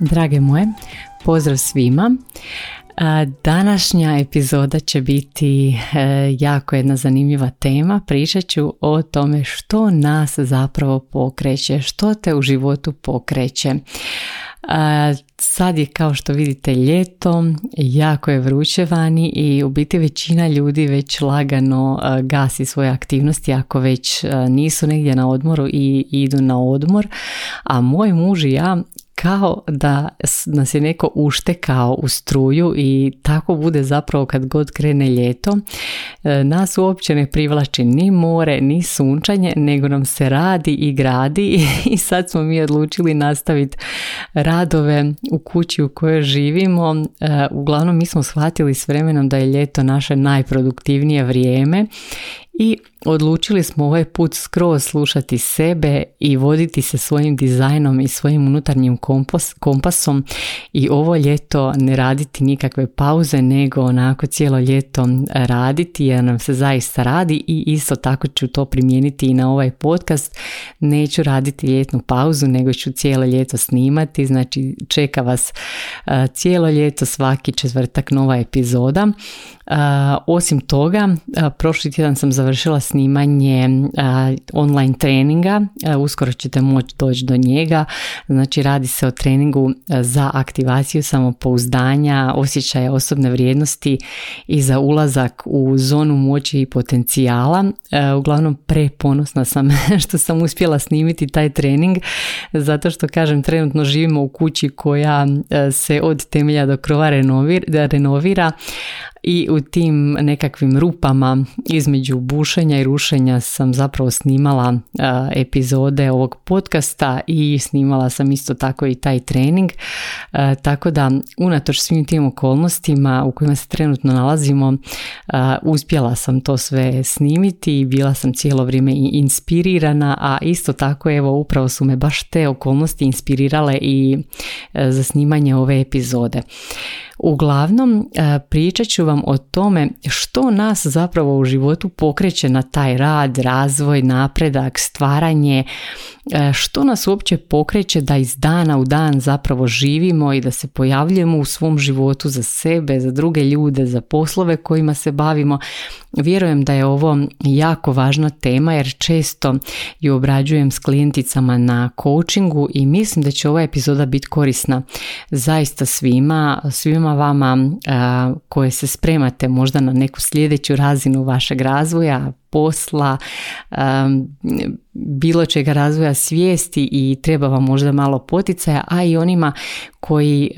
Drage moje, pozdrav svima. Današnja epizoda će biti e, jako jedna zanimljiva tema. Pričat ću o tome što nas zapravo pokreće, što te u životu pokreće. Sad je kao što vidite ljeto, jako je vruće vani i u biti većina ljudi već lagano gasi svoje aktivnosti ako već nisu negdje na odmoru i idu na odmor. A moj muž i ja kao da nas je neko uštekao u struju i tako bude zapravo kad god krene ljeto. E, nas uopće ne privlači ni more, ni sunčanje, nego nam se radi i gradi i sad smo mi odlučili nastaviti radove u kući u kojoj živimo. E, uglavnom mi smo shvatili s vremenom da je ljeto naše najproduktivnije vrijeme i odlučili smo ovaj put skroz slušati sebe i voditi se svojim dizajnom i svojim unutarnjim kompas, kompasom i ovo ljeto ne raditi nikakve pauze nego onako cijelo ljeto raditi jer nam se zaista radi i isto tako ću to primijeniti i na ovaj podcast. Neću raditi ljetnu pauzu nego ću cijelo ljeto snimati, znači čeka vas cijelo ljeto svaki četvrtak nova epizoda. Osim toga, prošli tjedan sam završila snimanje online treninga, uskoro ćete moći doći do njega, znači radi se o treningu za aktivaciju samopouzdanja, osjećaja osobne vrijednosti i za ulazak u zonu moći i potencijala. Uglavnom preponosna sam što sam uspjela snimiti taj trening, zato što kažem trenutno živimo u kući koja se od temelja do krova renovira i u tim nekakvim rupama između bušenja i rušenja sam zapravo snimala epizode ovog podcasta i snimala sam isto tako i taj trening. Tako da unatoč svim tim okolnostima u kojima se trenutno nalazimo uspjela sam to sve snimiti i bila sam cijelo vrijeme inspirirana a isto tako evo upravo su me baš te okolnosti inspirirale i za snimanje ove epizode Uglavnom, e, pričat ću vam o tome što nas zapravo u životu pokreće na taj rad, razvoj, napredak, stvaranje, e, što nas uopće pokreće da iz dana u dan zapravo živimo i da se pojavljujemo u svom životu za sebe, za druge ljude, za poslove kojima se bavimo. Vjerujem da je ovo jako važna tema jer često ju obrađujem s klijenticama na coachingu i mislim da će ova epizoda biti korisna zaista svima, svima vama koje se spremate možda na neku sljedeću razinu vašeg razvoja, posla, bilo čega razvoja svijesti i treba vam možda malo poticaja, a i onima koji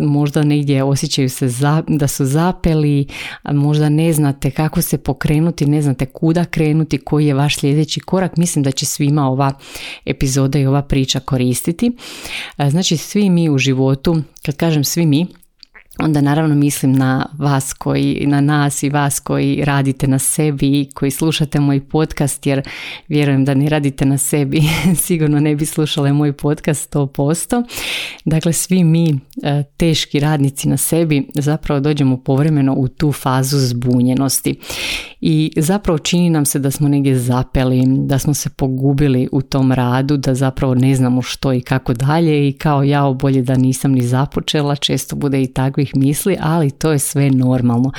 možda negdje osjećaju se da su zapeli, možda ne znate kako se pokrenuti, ne znate kuda krenuti, koji je vaš sljedeći korak. Mislim da će svima ova epizoda i ova priča koristiti. Znači svi mi u životu, kad kažem svi mi, onda naravno mislim na vas koji, na nas i vas koji radite na sebi i koji slušate moj podcast jer vjerujem da ne radite na sebi, sigurno ne bi slušale moj podcast 100%. Dakle, svi mi e, teški radnici na sebi zapravo dođemo povremeno u tu fazu zbunjenosti i zapravo čini nam se da smo negdje zapeli, da smo se pogubili u tom radu, da zapravo ne znamo što i kako dalje i kao ja bolje da nisam ni započela, često bude i takvih misli, ali to je sve normalno.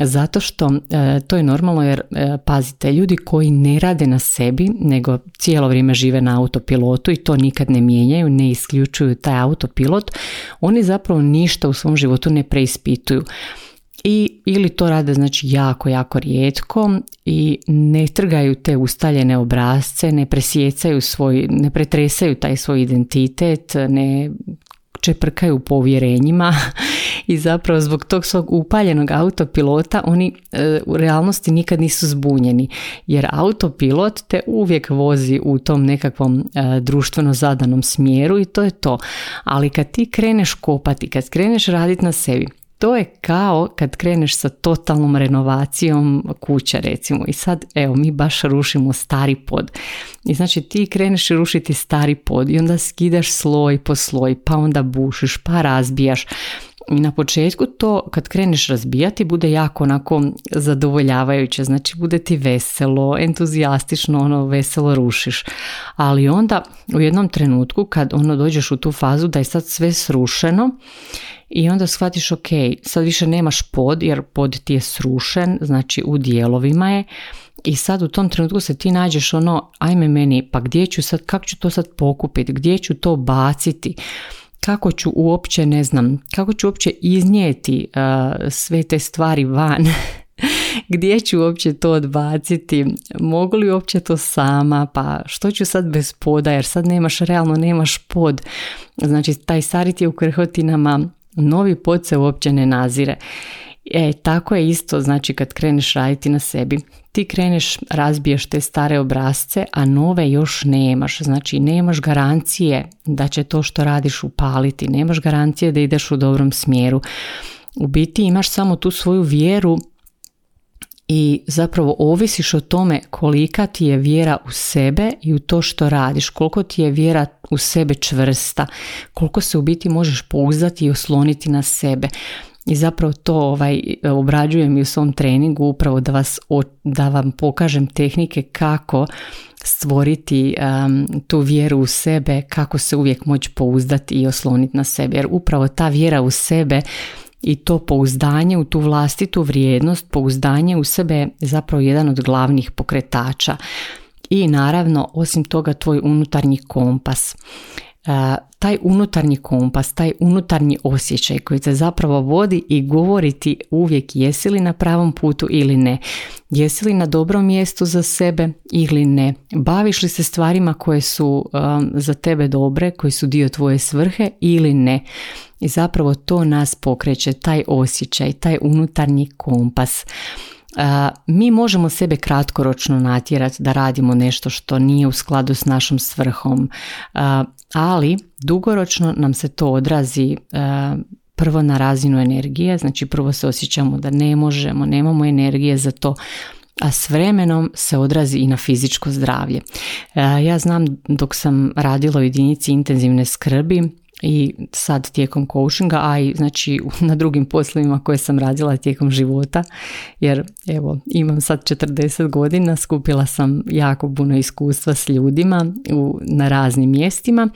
Zato što e, to je normalno jer e, pazite, ljudi koji ne rade na sebi nego cijelo vrijeme žive na autopilotu i to nikad ne mijenjaju, ne isključuju taj autopilot, oni zapravo ništa u svom životu ne preispituju i ili to rade znači jako, jako rijetko i ne trgaju te ustaljene obrazce, ne presjecaju svoj, ne pretresaju taj svoj identitet, ne čeprkaju po uvjerenjima i zapravo zbog tog svog upaljenog autopilota oni e, u realnosti nikad nisu zbunjeni jer autopilot te uvijek vozi u tom nekakvom e, društveno zadanom smjeru i to je to. Ali kad ti kreneš kopati, kad kreneš raditi na sebi, to je kao kad kreneš sa totalnom renovacijom kuće recimo. I sad evo mi baš rušimo stari pod. I znači ti kreneš rušiti stari pod i onda skidaš sloj po sloj pa onda bušiš pa razbijaš i na početku to kad kreneš razbijati bude jako onako zadovoljavajuće, znači bude ti veselo, entuzijastično, ono veselo rušiš. Ali onda u jednom trenutku kad ono dođeš u tu fazu da je sad sve srušeno i onda shvatiš ok, sad više nemaš pod jer pod ti je srušen, znači u dijelovima je i sad u tom trenutku se ti nađeš ono, ajme meni, pa gdje ću sad, kako ću to sad pokupiti, gdje ću to baciti, kako ću uopće, ne znam, kako ću uopće iznijeti sve te stvari van, gdje ću uopće to odbaciti, mogu li uopće to sama, pa što ću sad bez poda, jer sad nemaš, realno nemaš pod, znači taj sarit je u krhotinama, novi pod se uopće ne nazire. E, tako je isto, znači kad kreneš raditi na sebi, ti kreneš, razbiješ te stare obrazce, a nove još nemaš. Znači nemaš garancije da će to što radiš upaliti, nemaš garancije da ideš u dobrom smjeru. U biti imaš samo tu svoju vjeru i zapravo ovisiš o tome kolika ti je vjera u sebe i u to što radiš, koliko ti je vjera u sebe čvrsta, koliko se u biti možeš pouzdati i osloniti na sebe. I zapravo to ovaj, obrađujem i u svom treningu upravo da, vas, da vam pokažem tehnike kako stvoriti tu vjeru u sebe, kako se uvijek moći pouzdati i osloniti na sebe. Jer upravo ta vjera u sebe i to pouzdanje u tu vlastitu vrijednost, pouzdanje u sebe je zapravo jedan od glavnih pokretača. I naravno, osim toga, tvoj unutarnji kompas taj unutarnji kompas, taj unutarnji osjećaj koji te zapravo vodi i govori ti uvijek jesi li na pravom putu ili ne. Jesi li na dobrom mjestu za sebe ili ne. Baviš li se stvarima koje su za tebe dobre, koji su dio tvoje svrhe ili ne. I zapravo to nas pokreće, taj osjećaj, taj unutarnji kompas. Mi možemo sebe kratkoročno natjerati da radimo nešto što nije u skladu s našom svrhom, ali dugoročno nam se to odrazi prvo na razinu energije, znači prvo se osjećamo da ne možemo, nemamo energije za to, a s vremenom se odrazi i na fizičko zdravlje. Ja znam dok sam radila u jedinici intenzivne skrbi, i sad tijekom coachinga, a i znači na drugim poslovima koje sam radila tijekom života, jer evo imam sad 40 godina, skupila sam jako puno iskustva s ljudima u, na raznim mjestima.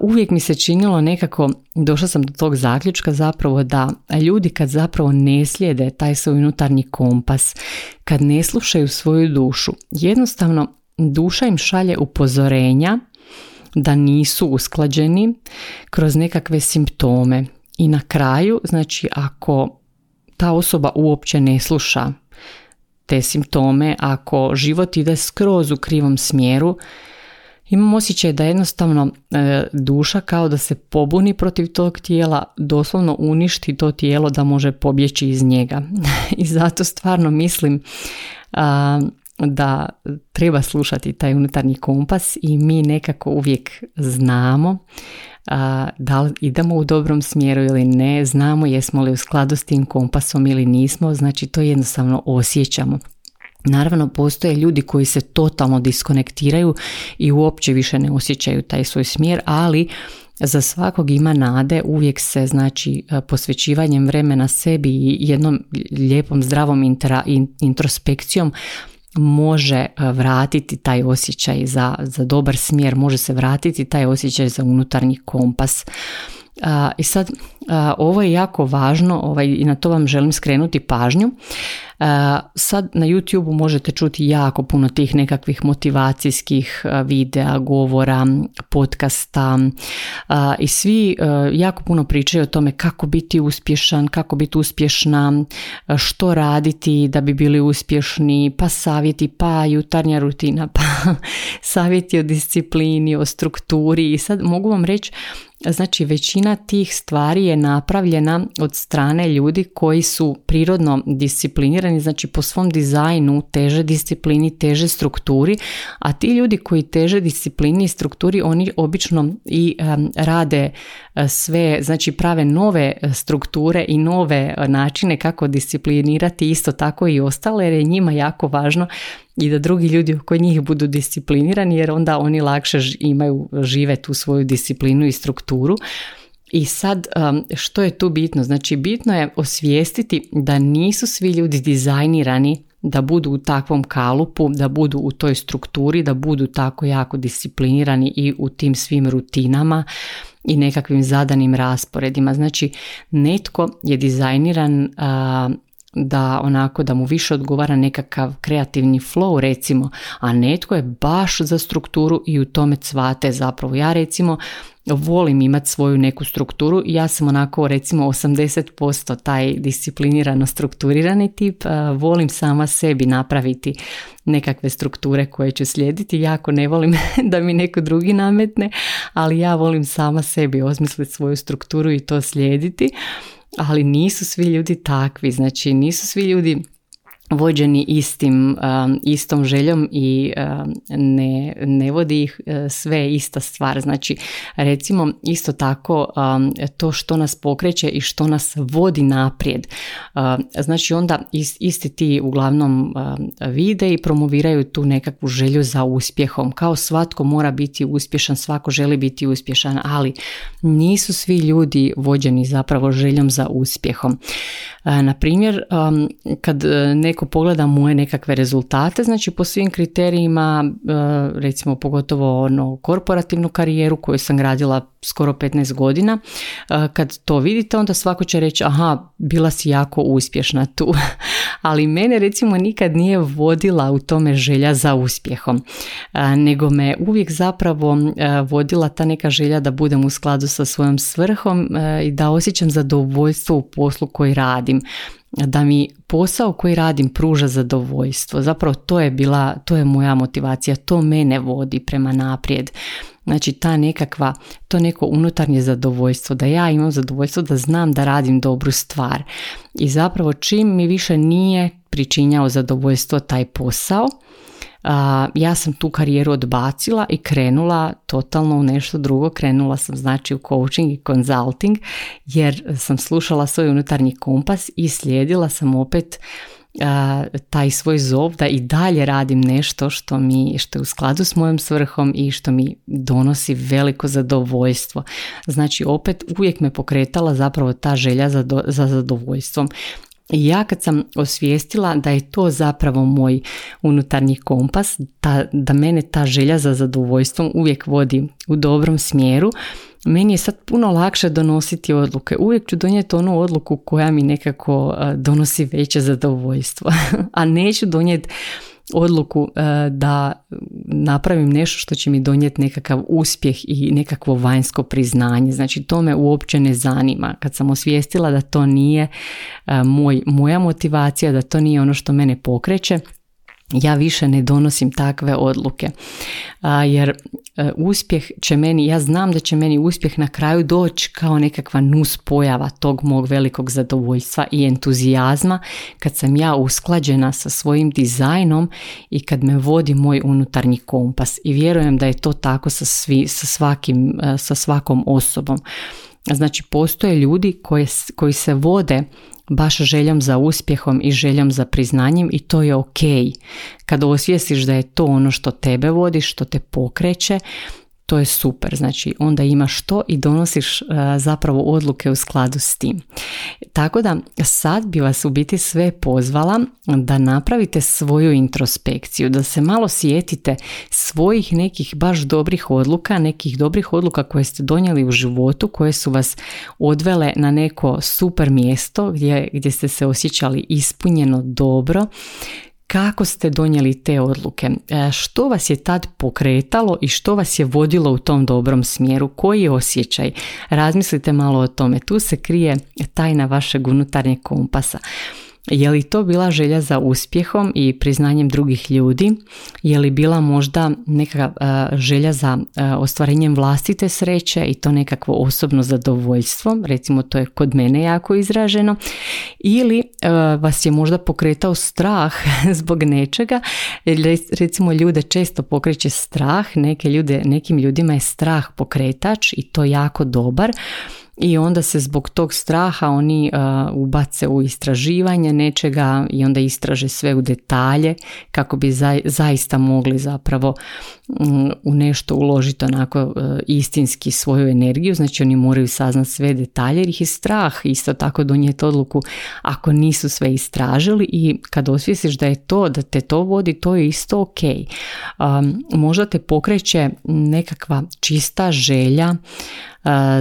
uvijek mi se činilo nekako, došla sam do tog zaključka zapravo da ljudi kad zapravo ne slijede taj svoj unutarnji kompas, kad ne slušaju svoju dušu, jednostavno duša im šalje upozorenja da nisu usklađeni kroz nekakve simptome. I na kraju, znači ako ta osoba uopće ne sluša te simptome, ako život ide skroz u krivom smjeru, imam osjećaj da jednostavno e, duša kao da se pobuni protiv tog tijela, doslovno uništi to tijelo da može pobjeći iz njega. I zato stvarno mislim da treba slušati taj unutarnji kompas i mi nekako uvijek znamo da li idemo u dobrom smjeru ili ne, znamo jesmo li u skladu s tim kompasom ili nismo, znači to jednostavno osjećamo. Naravno, postoje ljudi koji se totalno diskonektiraju i uopće više ne osjećaju taj svoj smjer, ali za svakog ima nade, uvijek se znači posvećivanjem vremena sebi i jednom lijepom zdravom introspekcijom može e, vratiti taj osjećaj za, za dobar smjer, može se vratiti taj osjećaj za unutarnji kompas. I sad ovo je jako važno ovaj, i na to vam želim skrenuti pažnju. Sad na YouTube možete čuti jako puno tih nekakvih motivacijskih videa, govora, podcasta i svi jako puno pričaju o tome kako biti uspješan, kako biti uspješna, što raditi da bi bili uspješni, pa savjeti, pa jutarnja rutina, pa savjeti o disciplini, o strukturi. I sad mogu vam reći znači većina tih stvari je napravljena od strane ljudi koji su prirodno disciplinirani, znači po svom dizajnu teže disciplini, teže strukturi, a ti ljudi koji teže disciplini i strukturi, oni obično i rade e, sve, znači prave nove strukture i nove načine kako disciplinirati isto tako i ostale, jer je njima jako važno i da drugi ljudi oko njih budu disciplinirani jer onda oni lakše imaju, žive tu svoju disciplinu i strukturu. I sad um, što je tu bitno? Znači bitno je osvijestiti da nisu svi ljudi dizajnirani da budu u takvom kalupu, da budu u toj strukturi, da budu tako jako disciplinirani i u tim svim rutinama i nekakvim zadanim rasporedima. Znači netko je dizajniran da onako da mu više odgovara nekakav kreativni flow recimo, a netko je baš za strukturu i u tome cvate zapravo. Ja recimo volim imati svoju neku strukturu ja sam onako recimo 80% taj disciplinirano strukturirani tip, volim sama sebi napraviti nekakve strukture koje ću slijediti, jako ne volim da mi neko drugi nametne, ali ja volim sama sebi osmisliti svoju strukturu i to slijediti ali nisu svi ljudi takvi, znači nisu svi ljudi vođeni istim, um, istom željom i um, ne, ne vodi ih uh, sve ista stvar. Znači, recimo isto tako um, to što nas pokreće i što nas vodi naprijed. Uh, znači onda isti ti uglavnom vide i promoviraju tu nekakvu želju za uspjehom. Kao svatko mora biti uspješan, svako želi biti uspješan, ali nisu svi ljudi vođeni zapravo željom za uspjehom. Uh, na primjer, kad neko neko pogleda moje nekakve rezultate, znači po svim kriterijima, e, recimo pogotovo ono korporativnu karijeru koju sam gradila skoro 15 godina, e, kad to vidite onda svako će reći aha, bila si jako uspješna tu. Ali mene recimo nikad nije vodila u tome želja za uspjehom, e, nego me uvijek zapravo vodila ta neka želja da budem u skladu sa svojom svrhom i da osjećam zadovoljstvo u poslu koji radim da mi posao koji radim pruža zadovoljstvo. Zapravo to je bila, to je moja motivacija, to mene vodi prema naprijed. Znači ta nekakva, to neko unutarnje zadovoljstvo, da ja imam zadovoljstvo da znam da radim dobru stvar. I zapravo čim mi više nije pričinjao zadovoljstvo taj posao, ja sam tu karijeru odbacila i krenula totalno u nešto drugo, krenula sam znači u coaching i consulting jer sam slušala svoj unutarnji kompas i slijedila sam opet taj svoj zov da i dalje radim nešto što mi što je u skladu s mojom svrhom i što mi donosi veliko zadovoljstvo. Znači opet uvijek me pokretala zapravo ta želja za, za zadovoljstvom. I ja kad sam osvijestila da je to zapravo moj unutarnji kompas, ta, da mene ta želja za zadovoljstvom uvijek vodi u dobrom smjeru, meni je sad puno lakše donositi odluke. Uvijek ću donijeti onu odluku koja mi nekako donosi veće zadovoljstvo, a neću donijeti odluku e, da napravim nešto što će mi donijeti nekakav uspjeh i nekakvo vanjsko priznanje. Znači to me uopće ne zanima. Kad sam osvijestila da to nije e, moj, moja motivacija, da to nije ono što mene pokreće, ja više ne donosim takve odluke. jer uspjeh će meni, ja znam da će meni uspjeh na kraju doći kao nekakva nus pojava tog mog velikog zadovoljstva i entuzijazma kad sam ja usklađena sa svojim dizajnom i kad me vodi moj unutarnji kompas. I vjerujem da je to tako sa, svi, sa, svakim, e, sa svakom osobom. Znači postoje ljudi koji, koji se vode baš željom za uspjehom i željom za priznanjem i to je ok. Kad osvijestiš da je to ono što tebe vodi, što te pokreće, to je super. Znači onda imaš to i donosiš e, zapravo odluke u skladu s tim. Tako da sad bi vas u biti sve pozvala da napravite svoju introspekciju, da se malo sjetite svojih nekih baš dobrih odluka, nekih dobrih odluka koje ste donijeli u životu, koje su vas odvele na neko super mjesto gdje, gdje ste se osjećali ispunjeno dobro kako ste donijeli te odluke, e, što vas je tad pokretalo i što vas je vodilo u tom dobrom smjeru, koji je osjećaj. Razmislite malo o tome, tu se krije tajna vašeg unutarnjeg kompasa. Je li to bila želja za uspjehom i priznanjem drugih ljudi? Je li bila možda neka želja za ostvarenjem vlastite sreće i to nekakvo osobno zadovoljstvo? Recimo to je kod mene jako izraženo. Ili vas je možda pokretao strah zbog nečega? Recimo ljude često pokreće strah, neke ljude, nekim ljudima je strah pokretač i to jako dobar i onda se zbog tog straha oni uh, ubace u istraživanje nečega i onda istraže sve u detalje kako bi zaista mogli zapravo mm, u nešto uložiti onako uh, istinski svoju energiju, znači oni moraju saznati sve detalje jer ih je strah isto tako donijeti odluku ako nisu sve istražili i kad osvijesiš da je to, da te to vodi, to je isto ok. Um, možda te pokreće nekakva čista želja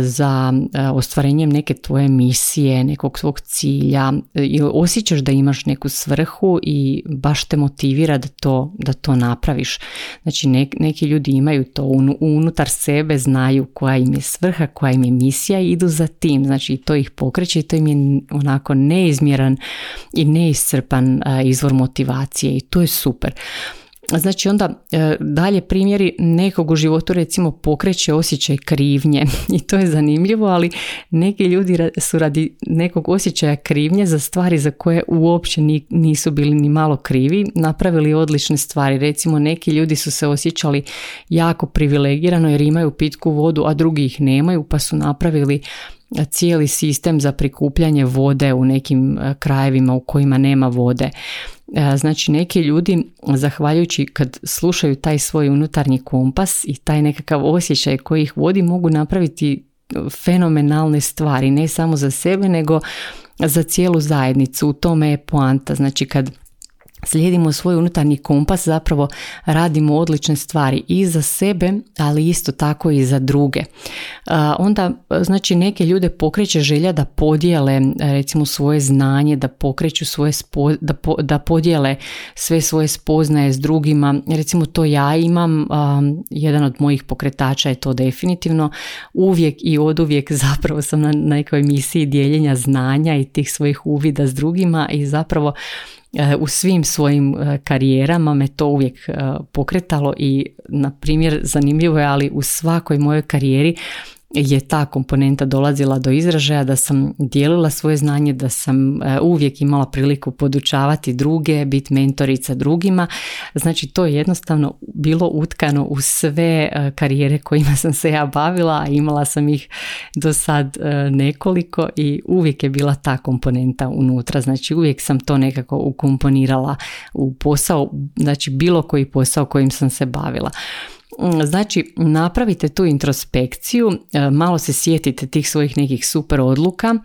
za ostvarenjem neke tvoje misije, nekog svog cilja ili osjećaš da imaš neku svrhu i baš te motivira da to, da to napraviš. Znači neki ljudi imaju to unutar sebe, znaju koja im je svrha, koja im je misija i idu za tim. Znači to ih pokreće i to im je onako neizmjeran i neiscrpan izvor motivacije i to je super. Znači onda e, dalje primjeri nekog u životu recimo pokreće osjećaj krivnje i to je zanimljivo, ali neki ljudi su radi nekog osjećaja krivnje za stvari za koje uopće nisu bili ni malo krivi, napravili odlične stvari. Recimo neki ljudi su se osjećali jako privilegirano jer imaju pitku vodu, a drugi ih nemaju pa su napravili cijeli sistem za prikupljanje vode u nekim e, krajevima u kojima nema vode. E, znači neki ljudi zahvaljujući kad slušaju taj svoj unutarnji kompas i taj nekakav osjećaj koji ih vodi mogu napraviti fenomenalne stvari ne samo za sebe nego za cijelu zajednicu. U tome je poanta. Znači kad slijedimo svoj unutarnji kompas, zapravo radimo odlične stvari i za sebe, ali isto tako i za druge. Onda, znači, neke ljude pokreće želja da podijele recimo svoje znanje, da pokreću svoje, spo, da, da podijele sve svoje spoznaje s drugima. Recimo to ja imam, jedan od mojih pokretača je to definitivno. Uvijek i oduvijek zapravo sam na nekoj misiji dijeljenja znanja i tih svojih uvida s drugima i zapravo E, u svim svojim e, karijerama me to uvijek e, pokretalo i na primjer zanimljivo je ali u svakoj mojoj karijeri je ta komponenta dolazila do izražaja, da sam dijelila svoje znanje, da sam e, uvijek imala priliku podučavati druge, biti mentorica drugima. Znači to je jednostavno bilo utkano u sve e, karijere kojima sam se ja bavila, a imala sam ih do sad e, nekoliko i uvijek je bila ta komponenta unutra. Znači uvijek sam to nekako ukomponirala u posao, znači bilo koji posao kojim sam se bavila. Mm, znači, napravite tu introspekciju, e, malo se sjetite tih svojih nekih super odluka,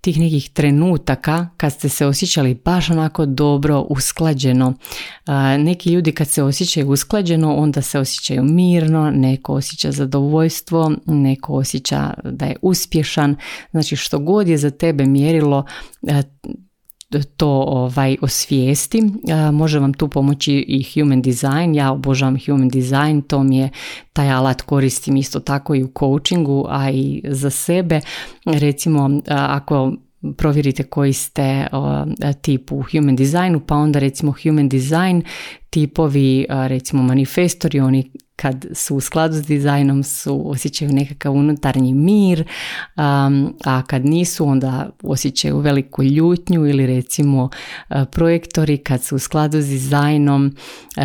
tih nekih trenutaka kad ste se osjećali baš onako dobro, usklađeno. E, neki ljudi kad se osjećaju usklađeno, onda se osjećaju mirno, neko osjeća zadovoljstvo, neko osjeća da je uspješan. Znači, što god je za tebe mjerilo, e, to ovaj osvijesti. Može vam tu pomoći i human design. Ja obožavam human design, to mi je taj alat koristim isto tako i u coachingu, a i za sebe. Recimo ako provjerite koji ste tip u human designu, pa onda recimo human design tipovi, recimo manifestori, oni kad su u skladu s dizajnom su osjećaju nekakav unutarnji mir, a kad nisu onda osjećaju veliku ljutnju ili recimo projektori kad su u skladu s dizajnom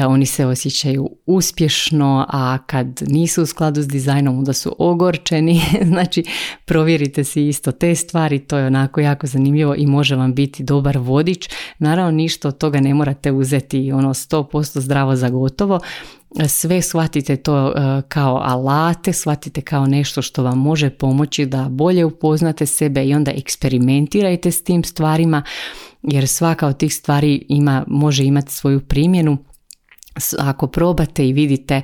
oni se osjećaju uspješno, a kad nisu u skladu s dizajnom onda su ogorčeni, znači provjerite si isto te stvari, to je onako jako zanimljivo i može vam biti dobar vodič, naravno ništa od toga ne morate uzeti ono 100% zdravo za gotovo, sve shvatite to e, kao alate, shvatite kao nešto što vam može pomoći da bolje upoznate sebe i onda eksperimentirajte s tim stvarima jer svaka od tih stvari ima, može imati svoju primjenu ako probate i vidite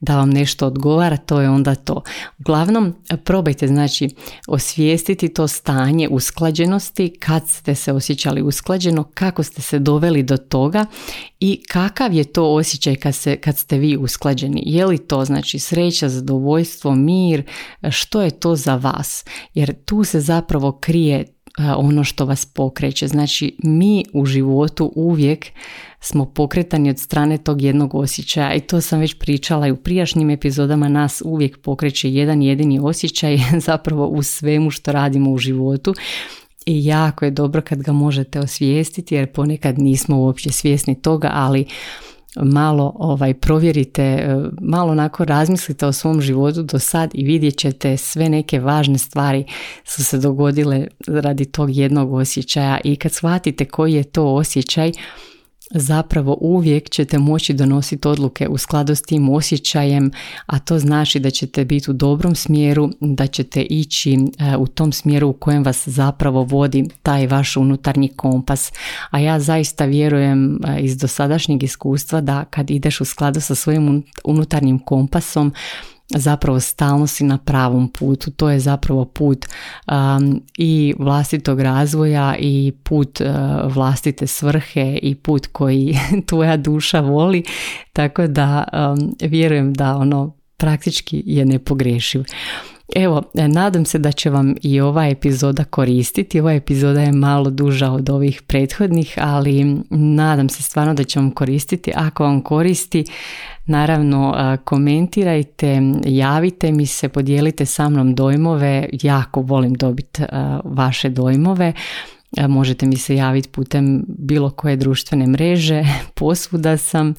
da vam nešto odgovara, to je onda to. Uglavnom, probajte znači osvijestiti to stanje usklađenosti, kad ste se osjećali usklađeno, kako ste se doveli do toga i kakav je to osjećaj kad, se, kad ste vi usklađeni. Je li to znači sreća, zadovoljstvo, mir, što je to za vas? Jer tu se zapravo krije ono što vas pokreće. Znači mi u životu uvijek smo pokretani od strane tog jednog osjećaja i to sam već pričala i u prijašnjim epizodama nas uvijek pokreće jedan jedini osjećaj zapravo u svemu što radimo u životu i jako je dobro kad ga možete osvijestiti jer ponekad nismo uopće svjesni toga, ali malo ovaj provjerite, e, malo onako razmislite o svom životu do sad i vidjet ćete sve neke važne stvari su se dogodile radi tog jednog osjećaja. I kad shvatite koji je to osjećaj, zapravo uvijek ćete moći donositi odluke u skladu s tim osjećajem, a to znači da ćete biti u dobrom smjeru, da ćete ići e, u tom smjeru u kojem vas zapravo vodi taj vaš unutarnji kompas. A ja zaista vjerujem e, iz dosadašnjeg iskustva da kad ideš u skladu sa svojim unutarnjim kompasom, zapravo stalno si na pravom putu. To je zapravo put um, i vlastitog razvoja i put uh, vlastite svrhe i put koji tvoja duša voli. Tako da um, vjerujem da ono praktički je nepogrešiv. Evo, nadam se da će vam i ova epizoda koristiti. Ova epizoda je malo duža od ovih prethodnih, ali nadam se stvarno da će vam koristiti. Ako vam koristi, naravno komentirajte, javite mi se, podijelite sa mnom dojmove. Jako volim dobiti vaše dojmove. Možete mi se javiti putem bilo koje društvene mreže, posvuda sam,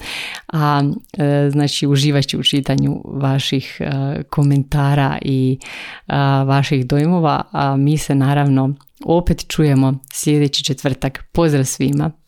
a e, znači uživat ću u čitanju vaših e, komentara i vaših dojmova, a mi se naravno opet čujemo sljedeći četvrtak. Pozdrav svima!